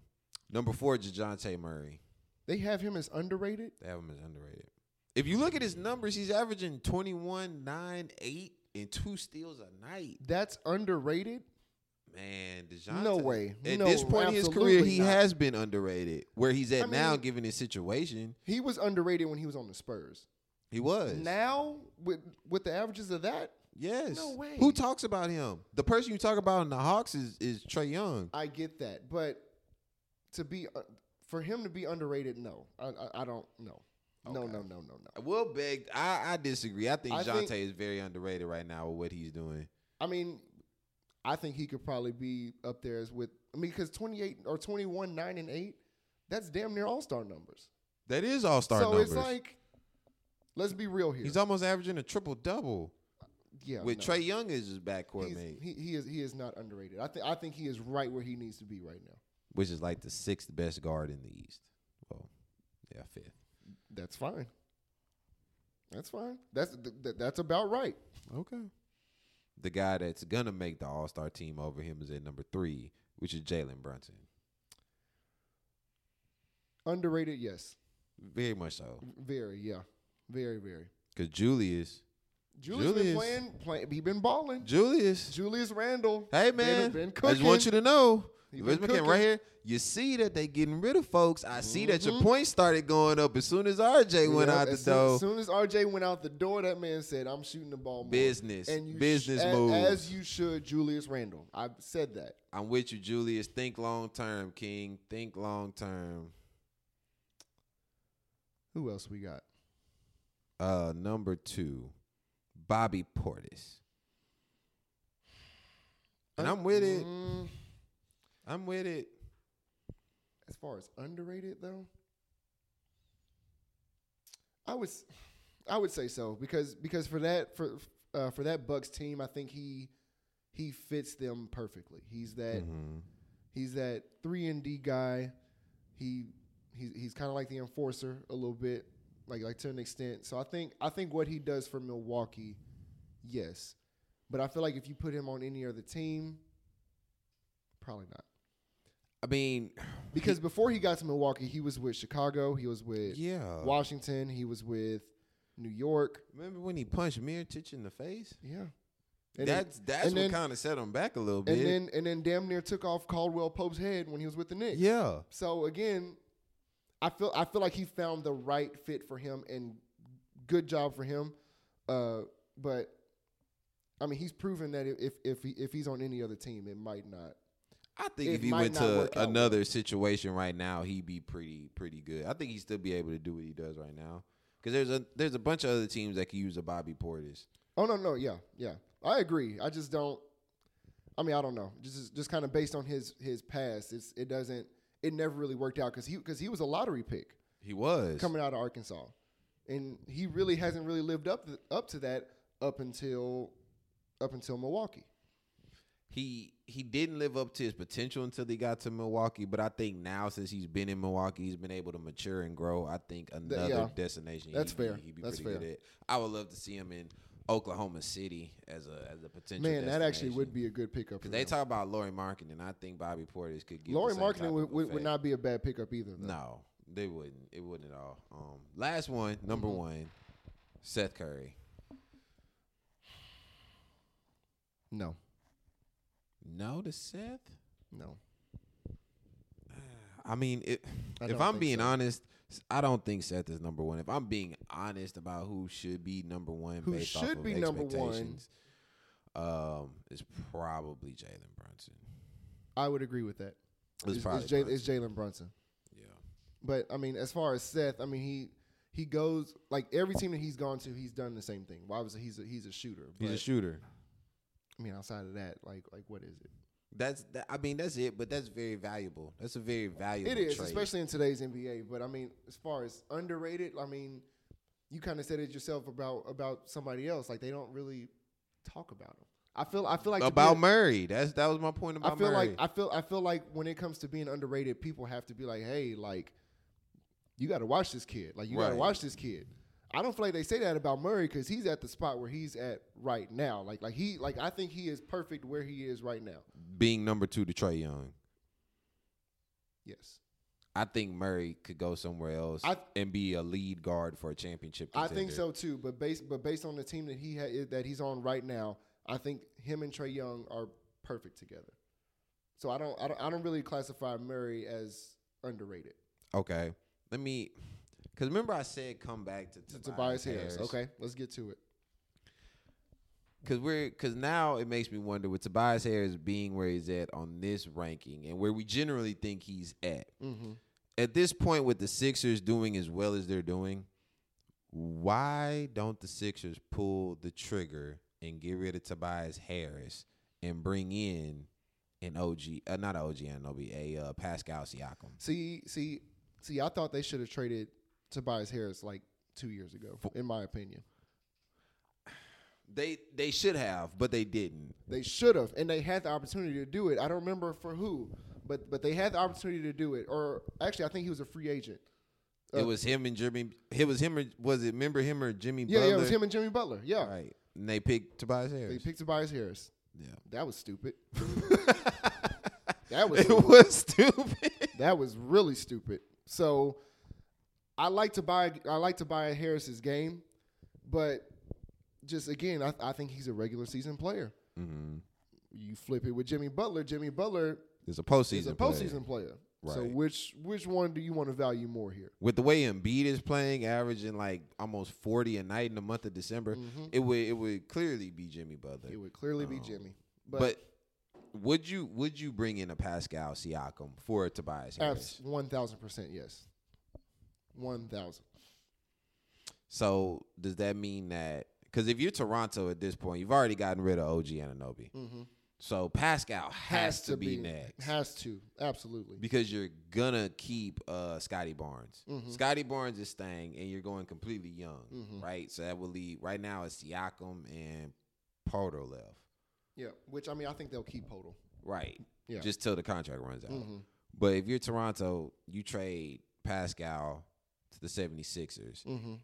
number four, Dejounte Murray. They have him as underrated. They have him as underrated. If you look at his numbers, he's averaging 21, 9, 8. and two steals a night. That's underrated. Man, DeJounte. No way. At No, this point in his career, he not. has been underrated. Where he's at I now, mean- given his situation, He was underrated when he was on the Spurs. he was. Now with with the averages of that, yes. No way. Who talks about him? The person you talk about in the Hawks is is Trae Young. I get that, but to be uh, for him to be underrated, no, I I, I don't know. No, Okay. no, no, no, no. I will beg. I, I disagree. I think I think- is very underrated right now with what he's doing. I mean, I think he could probably be up there as with. I mean, because twenty eight or twenty one, nine and eight, that's damn near all star numbers. That is all star so numbers. it's like, let's be real here. he's almost averaging a triple double yeah, with no. Trae Young as his backcourt He's- mate, He, he is he is not underrated. I think I think he is right where he needs to be right now. Which is like the sixth best guard in the East. Well, yeah, fifth. That's fine. That's fine. That's th- th- that's about right. Okay. The guy that's gonna make the All Star team over him is at number three, which is Jalen Brunson. Underrated, yes. Very much so, Very, yeah. Very, very. because Julius, Julius, been Julius. playing, playing. He been balling. Julius. Julius Randle. Hey man, been, I just want you to know. He been right here? You see that they getting rid of folks. I see that your Mhm. points started going up as soon as RJ went out the soon, door. As soon as RJ went out the door, that man said, "I'm shooting the ball more." Business, And you business sh- moves. as you should, Julius Randle. I said that. I'm with you, Julius. Think long term, King. Think long term. Who else we got? Uh, number two, Bobby Portis. And I'm with it. Mm, I'm with it. as far as underrated though, I would I would say so because because for that for uh, for that Bucks team, I think he he fits them perfectly. He's that Mhm. he's that three and D guy. He he's he's kind of like the enforcer a little bit, like like to an extent. So I think I think what he does for Milwaukee, yes, but I feel like if you put him on any other team, probably not. I mean, Because before he got to Milwaukee, he was with Chicago, he was with yeah. Washington, he was with New York. Remember when he punched Mirotic in the face? Yeah. And that's that's what kind of set him back a little bit. and then and then damn near took off Caldwell Pope's head when he was with the Knicks. yeah. So again, I feel I feel like he found the right fit for him and good job for him. Uh, but I mean, he's proven that if if he, if he's on any other team, it might not. I think It if he went to out another situation right now, he'd be pretty pretty good. I think he'd still be able to do what he does right now. Because there's a there's a bunch of other teams that can use a Bobby Portis. Oh no, no, yeah, yeah, I agree. I just don't. I mean, I don't know. Just just kind of based on his his past, it's it doesn't. It never really worked out because he because he was a lottery pick He was coming out of Arkansas, and he really hasn't really lived up to, up to that up until up until Milwaukee. He he didn't live up to his potential until he got to Milwaukee. But I think now since he's been in Milwaukee, he's been able to mature and grow. I think another yeah. destination. That's he'd be- fair. He'd be That's pretty fair. good at. I would love to see him in Oklahoma City as a as a potential. Man, that actually would be a good pickup. Because they talk about Lauri Markkanen, and I think Bobby Portis could get Lauri Markkanen would, would, would not be a bad pickup either. Though. No, they wouldn't. It wouldn't at all. Um, last one, number Mm-hmm. one, Seth Curry. no, No to Seth. no. I mean, it, I if I'm being so. honest, I don't think Seth is number one. If I'm being honest about who should be number one, Who based off should of be number one? um, is probably Jalen Brunson. I would agree with that. It's It's, probably it's, Jay, it's Jalen Brunson. Yeah. But I mean, as far as Seth, I mean he he goes like every team that he's gone to, he's done the same thing. Well, obviously he's a, he's a shooter. He's a shooter. I mean, outside of that, like like what is it? That's that, I mean that's it, but that's very valuable. That's a very valuable. It is, trait. especially in today's NBA. But I mean, as far as underrated, I mean, you kind of said it yourself about about somebody else. Like they don't really talk about them. I feel I feel like about a- Murray. That's that was my point about I feel Murray. like I feel I feel like when it comes to being underrated, people have to be like, hey, like you got to watch this kid. Like you got to watch this kid. I don't feel like they say that about Murray because he's at the spot where he's at right now. Like like he like I think he is perfect where he is right now. being number two to Trae Young. Yes. I think Murray could go somewhere else and be a lead guard for a championship. I think so too. But based but based on the team that he ha- that he's on right now, I think him and Trae Young are perfect together. So I don't I don't I don't really classify Murray as underrated. Okay, let me. Because remember, I said come back to, To Tobias Harris. Okay, let's get to it. Because we're because now it makes me wonder with Tobias Harris being where he's at on this ranking and where we generally think he's at. Mm-hmm. At this point, with the Sixers doing as well as they're doing, why don't the Sixers pull the trigger and get rid of Tobias Harris and bring in an OG, uh, not an OG Anunoby, a uh, Pascal Siakam? See see see. I thought they should have traded Tobias Harris like two years ago, in my opinion. They they should have, but they didn't. They should have, and they had the opportunity to do it. I don't remember for who, but but they had the opportunity to do it. Or actually, I think he was a free agent. it Uh, was him and Jimmy. It was him or was it? Remember him or Jimmy? Yeah, Butler? yeah, it was him and Jimmy Butler. Yeah, Right, and they picked Tobias Harris. they picked Tobias Harris. yeah, That was stupid. (laughs) that was it was stupid. that was really stupid. So I like to buy I like to buy Harris's game, but just again, I, I think he's a regular season player. mm-hmm. You flip it with Jimmy Butler. Jimmy Butler It's a postseason. is a player. postseason player. So Right. which which one do you want to value more here? With the way Embiid is playing, averaging like almost forty a night in the month of December, it would it would clearly be Jimmy Butler. It would clearly be Um, Jimmy. But, But, would you would you bring in a Pascal Siakam for a Tobias Harris? one thousand percent yes. One thousand. So does that mean that because if you're Toronto at this point, you've already gotten rid of OG Anunoby. Mm-hmm. So Pascal has, to, be, next. Has to absolutely. because you're gonna keep uh Scottie Barnes. Mhm. Scottie Barnes is staying, and you're going completely young, Mhm. right? So that will leave right now it's Siakam and Poeltl left, Yeah, which I mean I think they'll keep Poeltl. right? Yeah. just till the contract runs out. Mhm. But if you're Toronto, you trade Pascal to the 76ers. Mm-hmm.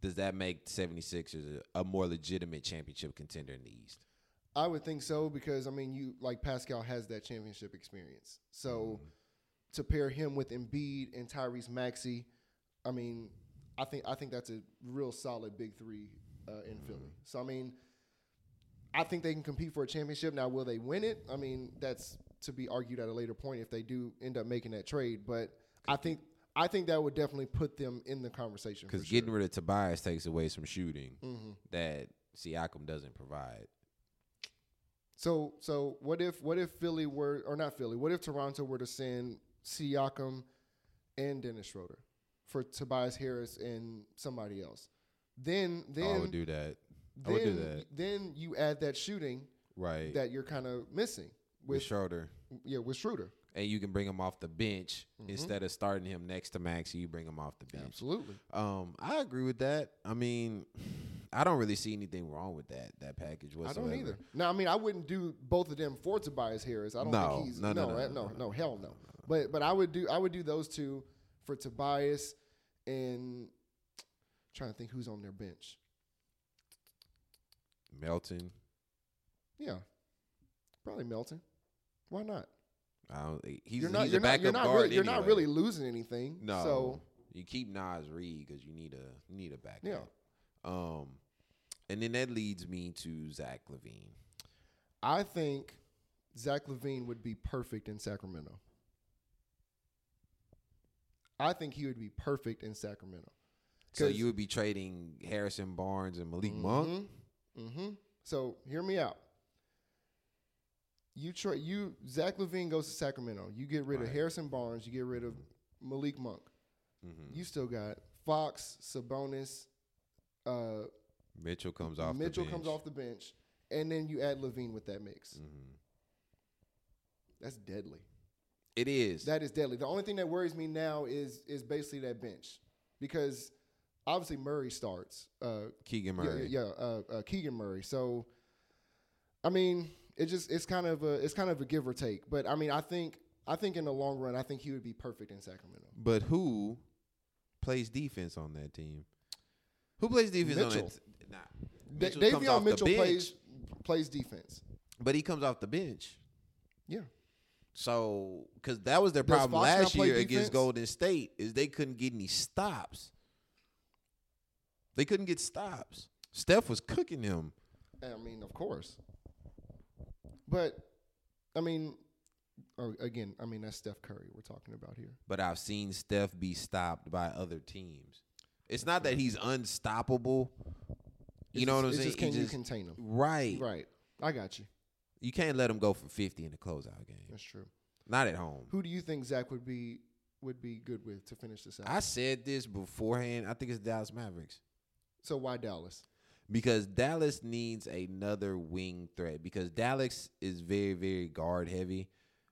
Does that make the 76ers a, a more legitimate championship contender in the East? I would think so because I mean you like Pascal has that championship experience. So to pair him with Embiid and Tyrese Maxey, I mean, I think I think that's a real solid big three uh, in Philly. So I mean, I think they can compete for a championship. Now, will they win it? I mean, that's to be argued at a later point if they do end up making that trade. But I think I think that would definitely put them in the conversation. Because for sure. getting rid of Tobias takes away some shooting Mhm. that Siakam doesn't provide. So so what if what if Philly were or not Philly? What if Toronto were to send Siakam and Dennis Schroeder for Tobias Harris and somebody else? Then then I would do that. I would then, do that. then you add that shooting Right. that you're kind of missing with with Schroeder. yeah with Schroeder. And you can bring him off the bench Mhm. instead of starting him next to Max. You bring him off the bench. Absolutely. Um, I agree with that. I mean, (sighs) I don't really see anything wrong with that that package I don't either. Now I mean I wouldn't do both of them for Tobias Harris. I don't No, think he's no, no, no no, eh, no, no, no, no, hell no. But but I would do I would do those two for Tobias and trying to think who's on their bench. Melton. Yeah, probably Melton. Why not? Don't, he's you're not. he's you're a not. backup You're not guard. really. You're not really losing anything. No. So you keep Nas Reed because you need a you need a backup. Yeah. Um, and then that leads me to Zach LaVine. I think Zach LaVine would be perfect in Sacramento. I think he would be perfect in Sacramento. So you would be trading Harrison Barnes and Malik Monk. Mm-hmm. So hear me out. You try you Zach LaVine goes to Sacramento. You get rid of Harrison Barnes. You get rid of Malik Monk. Mhm. You still got Fox, Sabonis, uh, Mitchell comes off. Mitchell the comes off the bench, and then you add LaVine with that mix. Mhm. That's deadly. It is. That is deadly. The only thing that worries me now is is basically that bench because obviously Murray starts. Uh, Keegan yeah, Murray. yeah, uh, uh, Keegan Murray. So, I mean, it just it's kind of a it's kind of a give or take. But I mean, I think I think in the long run, I think he would be perfect in Sacramento. But who plays defense on that team? Who plays defense on Mitchell. that? T- nah. Mitchell Davion Mitchell plays plays defense. but he comes off the bench. Yeah, So, because that was their Does problem Fox last year defense? against Golden State, is they couldn't get any stops. They couldn't get stops. Steph was cooking them. I mean, of course. But I mean, oh, again, I mean that's Steph Curry we're talking about here. but I've seen Steph be stopped by other teams. It's not that he's unstoppable. You It's know just- what I'm saying? Just can you just- contain him? right. Right. I got you. You can't let him go for 50 in the closeout game. That's true. Not at home. Who do you think Zach would be would be good with to finish this out? I said this beforehand. I think it's Dallas Mavericks. so why Dallas? Because Dallas needs another wing threat. Because Dallas is very, very guard heavy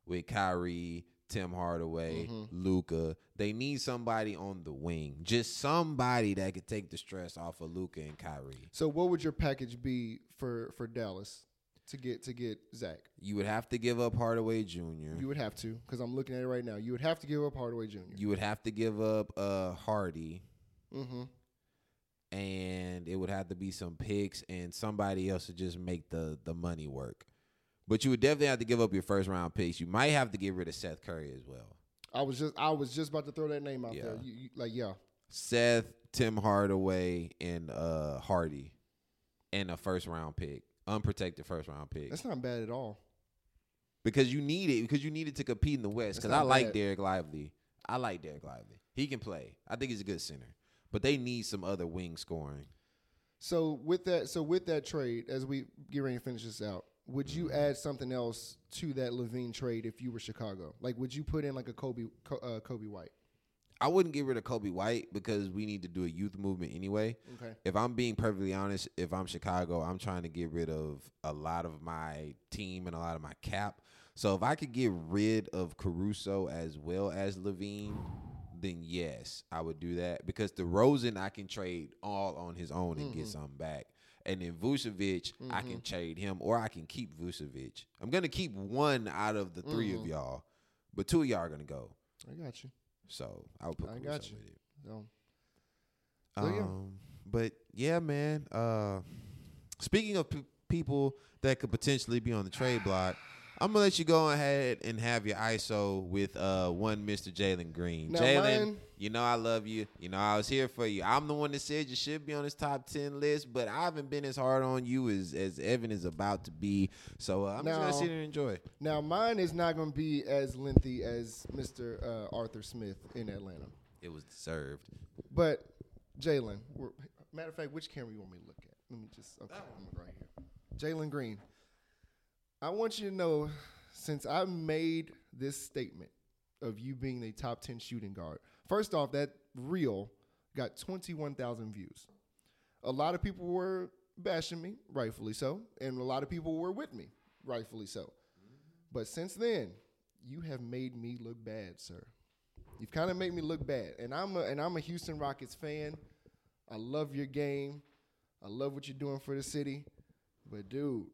with Kyrie, Tim Hardaway, Mhm. Luka. They need somebody on the wing. Just somebody that could take the stress off of Luka and Kyrie. So what would your package be for for Dallas to get to get Zach? You would have to give up Hardaway Jr. You would have to because I'm looking at it right now. You would have to give up Hardaway Jr. You would have to give up uh Hardy. mm-hmm. And it would have to be some picks and somebody else to just make the the money work. But you would definitely have to give up your first round picks. You might have to get rid of Seth Curry as well. I was just I was just about to throw that name out Yeah. there. You, you, like yeah, Seth, Tim Hardaway, and uh Hardy, and a first round pick, unprotected first round pick, that's not bad at all. because you need it because you need it to compete in the West. Because I not like. Dereck Lively. I like Dereck Lively. He can play. I think he's a good center. But they need some other wing scoring. So with that, so with that trade, as we get ready to finish this out, would you Mm-hmm. add something else to that LaVine trade if you were Chicago? Like, would you put in like a Coby, uh, Coby White? I wouldn't get rid of Coby White because we need to do a youth movement anyway. Okay. If I'm being perfectly honest, if I'm Chicago, I'm trying to get rid of a lot of my team and a lot of my cap. So if I could get rid of Caruso as well as LaVine, then yes, I would do that because DeRozan I can trade all on his own and get something back. And then Vucevic, I can trade him or I can keep Vucevic. I'm gonna keep one out of the 3 of y'all, but two of y'all are gonna go. I got you. So I would put I got you. with it. So, So, yeah. Um, but yeah, man. Uh, speaking of p- people that could potentially be on the trade block, I'm gonna let you go ahead and have your ISO with uh one Mr. Jalen Green. Now, Jalen, you know I love you. You know I was here for you. I'm the one that said you should be on this top ten list, but I haven't been as hard on you as as Evan is about to be. So uh, I'm just gonna sit and enjoy. now mine is not going to be as lengthy as Mr. Uh, Arthur Smith in Atlanta, It was deserved. but Jalen. Matter of fact, which camera you want me to look at? Let me just okay, I'm right here. Jalen Green. I want you to know, since I made this statement of you being a top 10 shooting guard, first off, that reel got 21,000 views. A lot of people were bashing me, rightfully so, and a lot of people were with me, rightfully so. But since then, you have made me look bad, sir. You've kind of made me look bad, and I'm a and I'm a Houston Rockets fan. I love your game. I love what you're doing for the city. But dude,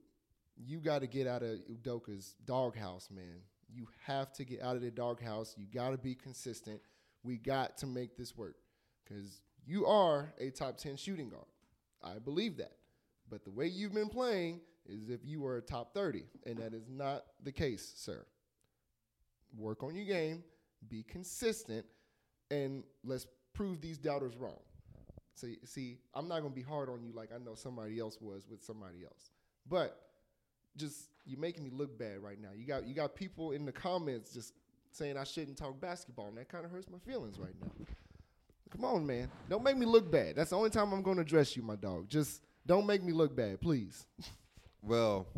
you got to get out of Udoka's doghouse, man. You have to get out of the doghouse. You got to be consistent. We got to make this work because you are a top 10 shooting guard. I believe that. But the way you've been playing is if you were a top 30, and that is not the case, sir. Work on your game, be consistent, and let's prove these doubters wrong. See, see, I'm not gonna be hard on you like I know somebody else was with somebody else. But just you're making me look bad right now. You got you got people in the comments just saying I shouldn't talk basketball, and that kind of hurts my feelings right now. Come on, man. Don't make me look bad. That's the only time I'm gonna address you, my dog. Just don't make me look bad, please. (laughs) Well,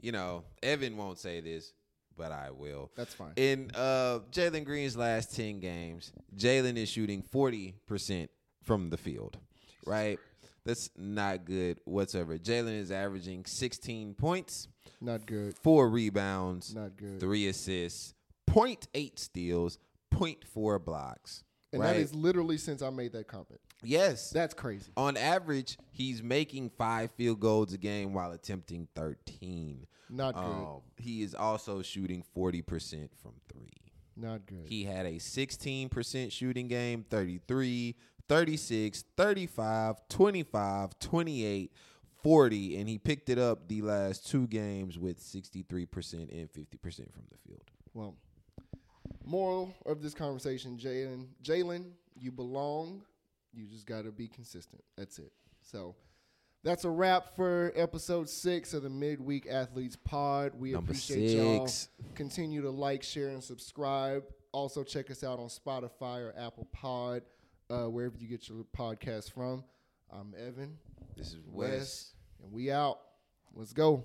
you know, Evan won't say this, but I will. That's fine. In uh, Jalen Green's last 10 games, Jalen is shooting 40% from the field, right? That's not good whatsoever. Jalen is averaging 16 points, Not good. four rebounds, Not good. three assists, 0.8 steals, 0.4 blocks. And right? that is literally since I made that comment. yes. That's crazy. on average, he's making five field goals a game while attempting 13. Not good. Um, he is also shooting 40% from three. Not good. He had a 16% shooting game, 33, 36, 35, 25, 28, 40, and he picked it up the last two games with 63% and 50% from the field. Well, moral of this conversation, Jalen, Jalen, you belong. You just got to be consistent. That's it. So that's a wrap for episode six of the Midweek Athletes Pod. We Number appreciate y'all. Continue to like, share, and subscribe. Also, check us out on Spotify or Apple Pod, uh, wherever you get your podcast from. I'm Evan, this is Wes, and we out. Let's go.